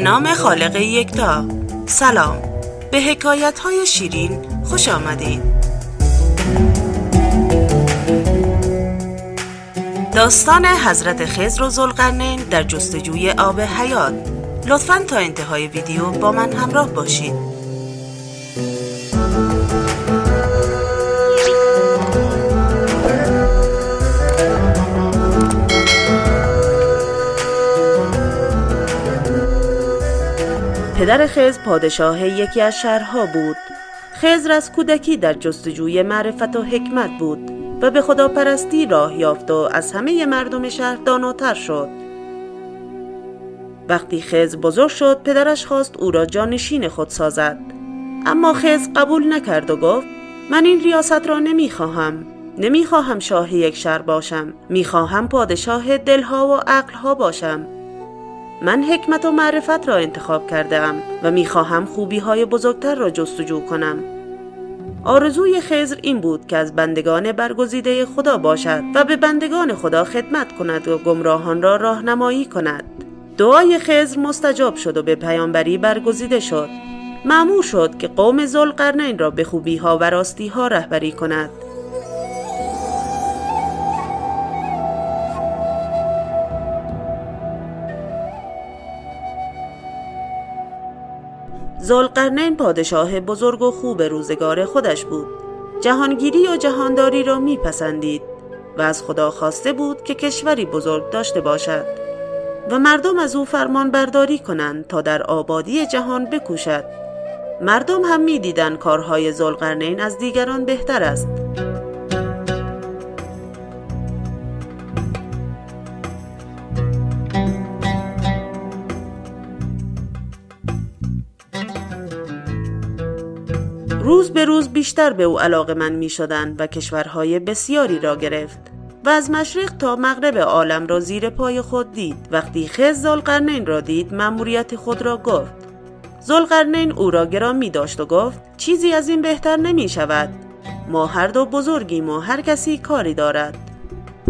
نام خالق یکتا. سلام. به حکایت های شیرین خوش آمدید داستان حضرت خضر و زلقرنین در جستجوی آب حیات. لطفا تا انتهای ویدیو با من همراه باشید پدر خزر پادشاه یکی از شهرها بود. خزر از کودکی در جستجوی معرفت و حکمت بود و به خداپرستی راه یافت و از همه مردم شهر داناتر شد. وقتی خزر بزرگ شد پدرش خواست او را جانشین خود سازد. اما خزر قبول نکرد و گفت من این ریاست را نمی‌خواهم. نمی‌خواهم شاه یک شهر باشم. می‌خواهم پادشاه دلها و عقلها باشم. من حکمت و معرفت را انتخاب کرده ام و می‌خواهم خوبی های بزرگتر را جستجو کنم. آرزوی خزر این بود که از بندگان برگزیده خدا باشد و به بندگان خدا خدمت کند و گمراهان را راهنمایی کند. دعای خزر مستجاب شد و به پیامبری برگزیده شد. معمور شد که قوم زلقرنین را به خوبی ها و راستی ها رهبری کند. زلقرنین پادشاه بزرگ و خوب روزگار خودش بود. جهانگیری و جهانداری را میپسندید و از خدا خواسته بود که کشوری بزرگ داشته باشد و مردم از او فرمان برداری کنند تا در آبادی جهان بکوشد. مردم هم می‌دیدند کارهای زلقرنین از دیگران بهتر است. روز به روز بیشتر به او علاقه من می شدن و کشورهای بسیاری را گرفت و از مشرق تا مغرب عالم را زیر پای خود دید. وقتی خز زلقرنین را دید مأموریت خود را گفت. زلقرنین او را گرامی داشت و گفت چیزی از این بهتر نمی شود ما هر دو بزرگیم و هر کسی کاری دارد.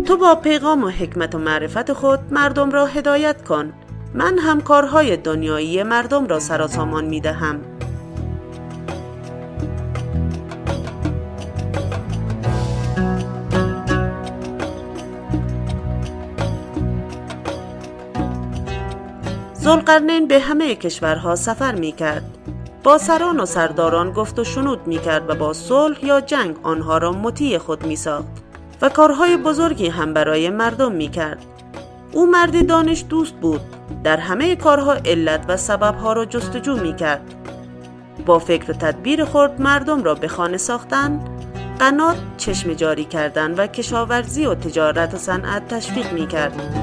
تو با پیغام و حکمت و معرفت خود مردم را هدایت کن. من هم کارهای دنیایی مردم را سراسامان می دهم زلقرنین به همه کشورها سفر می کرد. با سران و سرداران گفت و شنود می کرد و با صلح یا جنگ آنها را مطیع خود می ساخت و کارهای بزرگی هم برای مردم می کرد. او مردی دانش دوست بود. در همه کارها علت و سببها را جستجو می کرد. با فکر و تدبیر خود مردم را به خانه ساختن، قنات چشم جاری کردن و کشاورزی و تجارت و صنعت تشویق می کرد.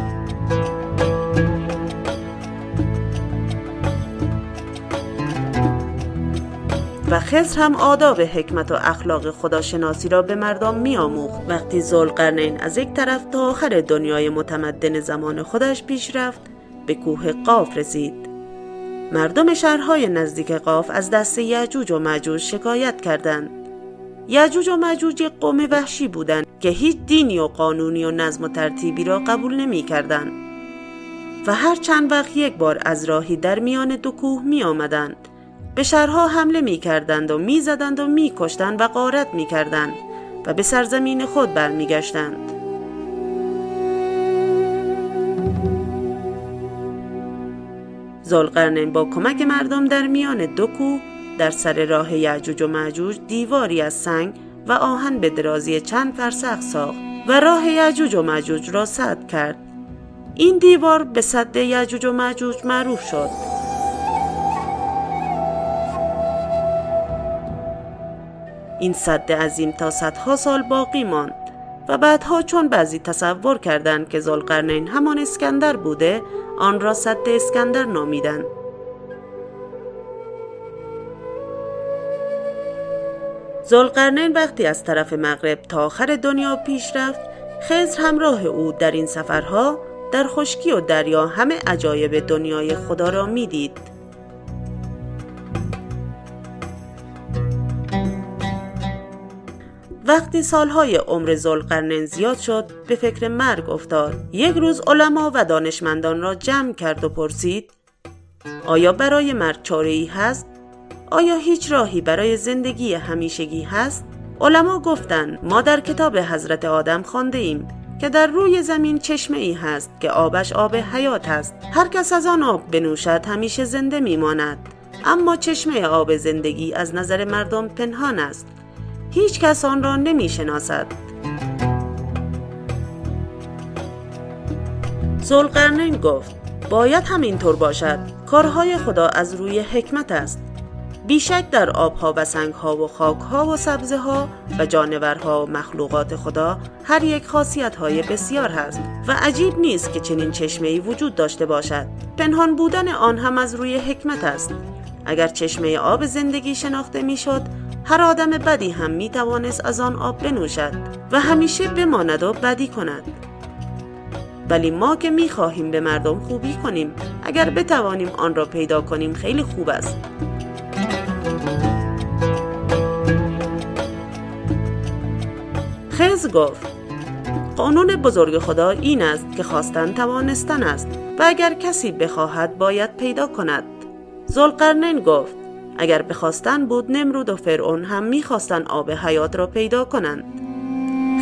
و خزر هم آداب حکمت و اخلاق خداشناسی را به مردم می آموخت وقتی زلقرنین از یک طرف تا آخر دنیای متمدن زمان خودش پیش رفت به کوه قاف رسید. مردم شهرهای نزدیک قاف از دست یعجوج و معجوج شکایت کردند. یعجوج و معجوج یک قوم وحشی بودند که هیچ دینی و قانونی و نظم و ترتیبی را قبول نمی کردند و هر چند وقت یک بار از راهی در میان دو کوه می آمدند به شهرها حمله می کردند و می زدند و می کشتند و غارت می کردند و به سرزمین خود برمیگشتند. زلقرنین با کمک مردم در میان دو کوه در سر راه یعجوج و معجوج دیواری از سنگ و آهن به درازی چند فرسخ ساخت و راه یعجوج و معجوج را سد کرد. این دیوار به صد یعجوج و معجوج معروف شد. این صد عظیم تا صدها سال باقی ماند و بعدها چون بعضی تصور کردند که زلقرنین همان اسکندر بوده آن را صد اسکندر نامیدند. زلقرنین وقتی از طرف مغرب تا آخر دنیا پیش رفت خزر همراه او در این سفرها در خشکی و دریا همه عجایب دنیای خدا را می‌دید. وقتی سالهای عمر زلقرنین زیاد شد به فکر مرگ افتاد یک روز علما و دانشمندان را جمع کرد و پرسید آیا برای مرد چاره ای هست؟ آیا هیچ راهی برای زندگی همیشگی هست؟ علما گفتند ما در کتاب حضرت آدم خانده ایم که در روی زمین چشمه ای هست که آبش آب حیات است هر کس از آن آب بنوشد همیشه زنده میماند اما چشمه آب زندگی از نظر مردم پنهان است هیچ کس آن را نمی شناسد زلقرنین گفت باید همینطور باشد. کارهای خدا از روی حکمت است. بیشک در آبها و سنگها و خاکها و سبزه ها و جانورها و مخلوقات خدا هر یک خاصیت های بسیار هست و عجیب نیست که چنین چشمه وجود داشته باشد. پنهان بودن آن هم از روی حکمت است. اگر چشمه آب زندگی شناخته می‌شد هر آدم بدی هم می توانست از آن آب بنوشد و همیشه بماند و بدی کند. ولی ما که می خواهیم به مردم خوبی کنیم اگر بتوانیم آن را پیدا کنیم خیلی خوب است. خز گفت قانون بزرگ خدا این است که خواستن توانستن است و اگر کسی بخواهد باید پیدا کند. زلقرنین گفت اگر بخواستن بود نمرود و فرعون هم می‌خواستن آب حیات را پیدا کنند.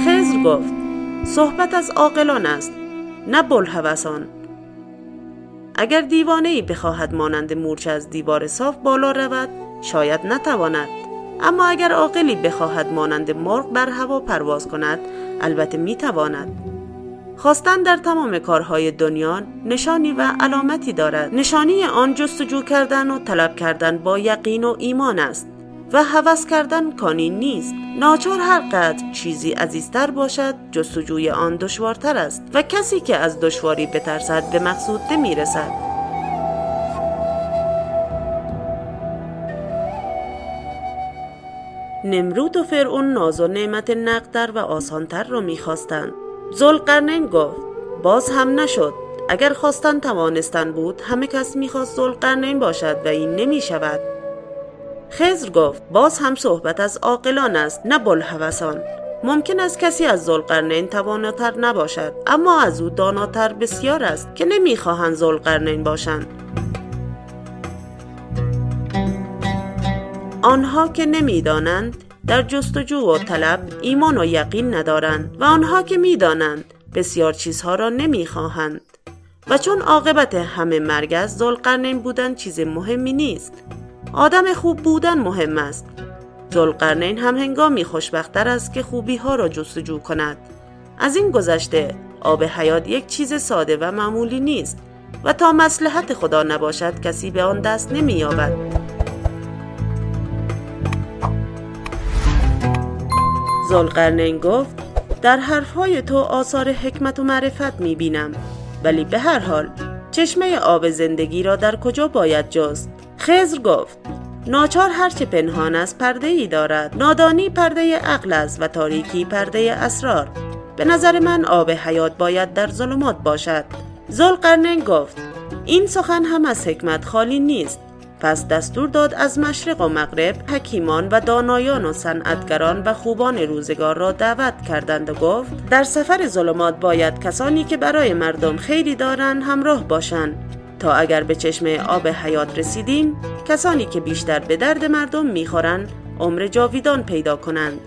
خزر گفت صحبت از عاقلان است نه بلحوثان اگر دیوانه ای بخواهد مانند مورچه از دیوار صاف بالا رود شاید نتواند. اما اگر عاقلی بخواهد مانند مرغ بر هوا پرواز کند البته می‌تواند. خواستن در تمام کارهای دنیا نشانی و علامتی دارد. نشانی آن جستجو کردن و طلب کردن با یقین و ایمان است و هوس کردن کانی نیست. ناچار هر قدر چیزی عزیزتر باشد جستجوی آن دشوارتر است و کسی که از دشواری بترسد به مقصود نمی‌رسد. نمرود و فرعون ناز و نعمت نقدر و آسانتر را می‌خواستند. زلقرنین گفت باز هم نشد. اگر خواستن توانستن بود همه کس می‌خواست زلقرنین باشد و این نمی شود خزر گفت باز هم صحبت از عاقلان است نه بلحوثان. ممکن است کسی از زلقرنین تواناتر نباشد اما از او داناتر بسیار است که نمی‌خواهند زلقرنین باشند. آنها که نمی‌دانند در جستجو و طلب ایمان و یقین ندارند و آنها که می‌دانند بسیار چیزها را نمی‌خواهند. و چون عاقبت همه مرگ است زلقرنین بودن چیز مهمی نیست. آدم خوب بودن مهم است. زلقرنین هم هنگامی خوشبختتر است که خوبی ها را جستجو کند. از این گذشته آب حیات یک چیز ساده و معمولی نیست و تا مسلحت خدا نباشد کسی به آن دست نمییابد. زلقرنین گفت در حرفهای تو آثار حکمت و معرفت می بینم ولی به هر حال چشمه آب زندگی را در کجا باید جست؟ خزر گفت ناچار هرچه پنهان است پرده ای دارد نادانی پرده عقل است و تاریکی پرده اسرار. به نظر من آب حیات باید در ظلمات باشد. زلقرنین گفت این سخن هم از حکمت خالی نیست. پس دستور داد از مشرق و مغرب حکیمان و دانایان و صنعتگران و خوبان روزگار را دعوت کردند و گفت در سفر ظلمات باید کسانی که برای مردم خیری دارند همراه باشند. تا اگر به چشمه آب حیات رسیدیم کسانی که بیشتر به درد مردم می‌خورند عمر جاویدان پیدا کنند.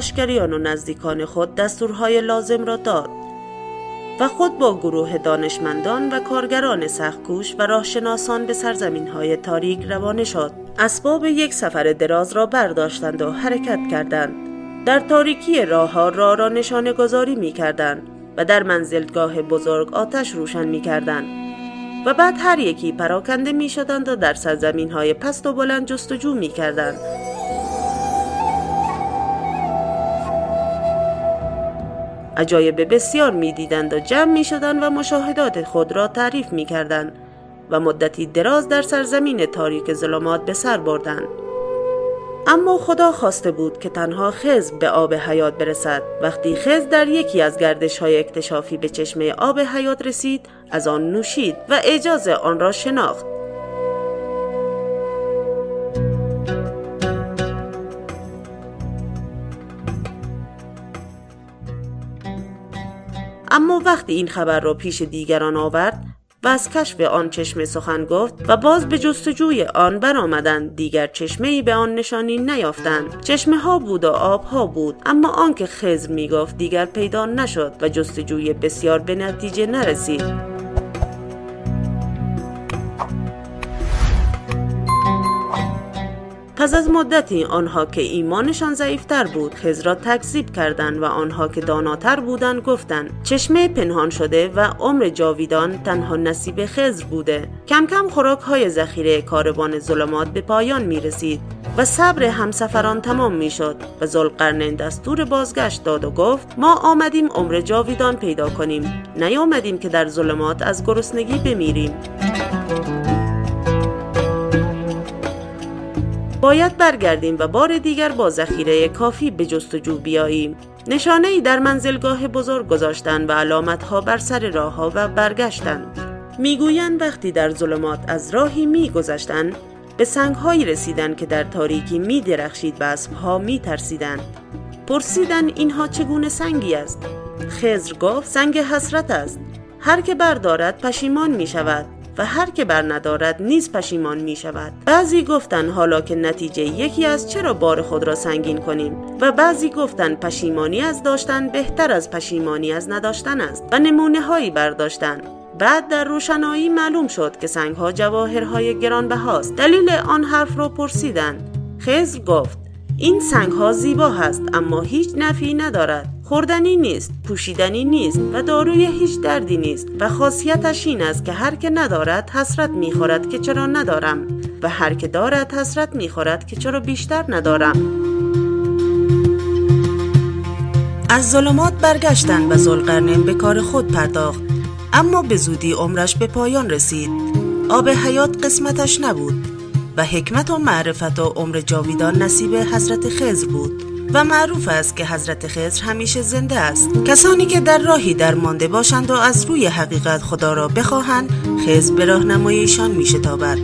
لشکریان و نزدیکان خود دستورهای لازم را داد و خود با گروه دانشمندان و کارگران سختکوش و راهشناسان به سرزمین های تاریک روانه شد. اسباب یک سفر دراز را برداشتند و حرکت کردند. در تاریکی راه ها را را نشانه گذاری می کردند و در منزلگاه بزرگ آتش روشن می کردند و بعد هر یکی پراکنده می شدند و در سرزمین های پست و بلند جستجو می کردند عجایب بسیار می‌دیدند و جمع می شدند و مشاهدات خود را تعریف می کردند و مدتی دراز در سرزمین تاریک ظلمات به سر بردند. اما خدا خواسته بود که تنها خز به آب حیات برسد وقتی خز در یکی از گردش های اکتشافی به چشمه آب حیات رسید از آن نوشید و اجازه آن را شناخت وقتی این خبر را پیش دیگران آورد و از کشف آن چشمه سخن گفت و باز به جستجوی آن برآمدند دیگر چشمه ای به آن نشانی نیافتند. چشمه ها بود و آب ها بود اما آنکه خزر می گفت دیگر پیدا نشد و جستجوی بسیار به نتیجه نرسید. پس از مدتی آنها که ایمانشان ضعیفتر بود خز را تکذیب کردند و آنها که داناتر بودند گفتند چشمه پنهان شده و عمر جاویدان تنها نصیب خزر بوده. کم کم خوراک های ذخیره کاروان ظلمات به پایان می رسید و صبر همسفران تمام می شد و زلقرنین دستور بازگشت داد و گفت ما آمدیم عمر جاویدان پیدا کنیم. نیامدیم که در ظلمات از گرسنگی بمیریم. باید برگردیم و بار دیگر با ذخیره کافی به جستجو بیاییم نشانه ای در منزلگاه بزرگ گذاشتن و علامت ها بر سر راه ها و برگشتند می‌گویند وقتی در ظلمات از راهی میگذشتند به سنگ هایی رسیدند که در تاریکی می درخشید و اسب ها می ترسیدند. پرسیدن اینها چگونه سنگی است؟ خزر گفت سنگ حسرت است. هر که بردارد پشیمان می شود. و هر که بر ندارد نیز پشیمان می شود بعضی گفتن حالا که نتیجه یکی از چرا بار خود را سنگین کنیم؟ و بعضی گفتن پشیمانی از داشتن بهتر از پشیمانی از نداشتن است و نمونه هایی برداشتن. بعد در روشنایی معلوم شد که سنگ ها جواهرهای گرانبهاست. دلیل آن حرف را پرسیدند. خزر گفت این سنگ ها زیبا هست اما هیچ نفی ندارد. خوردنی نیست پوشیدنی نیست و داروی هیچ دردی نیست و خاصیتش این است که هر که ندارد حسرت می‌خورد که چرا ندارم و هر که دارد حسرت می‌خورد که چرا بیشتر ندارم. از ظلمات برگشتند و زلقرنین به کار خود پرداخت اما به زودی عمرش به پایان رسید. آب حیات قسمتش نبود و حکمت و معرفت و عمر جاویدان نصیب حضرت خزر بود. و معروف است که حضرت خزر همیشه زنده است. کسانی که در راهی در مانده باشند و از روی حقیقت خدا را بخواهند خزر به راهنمای ایشان می شتابد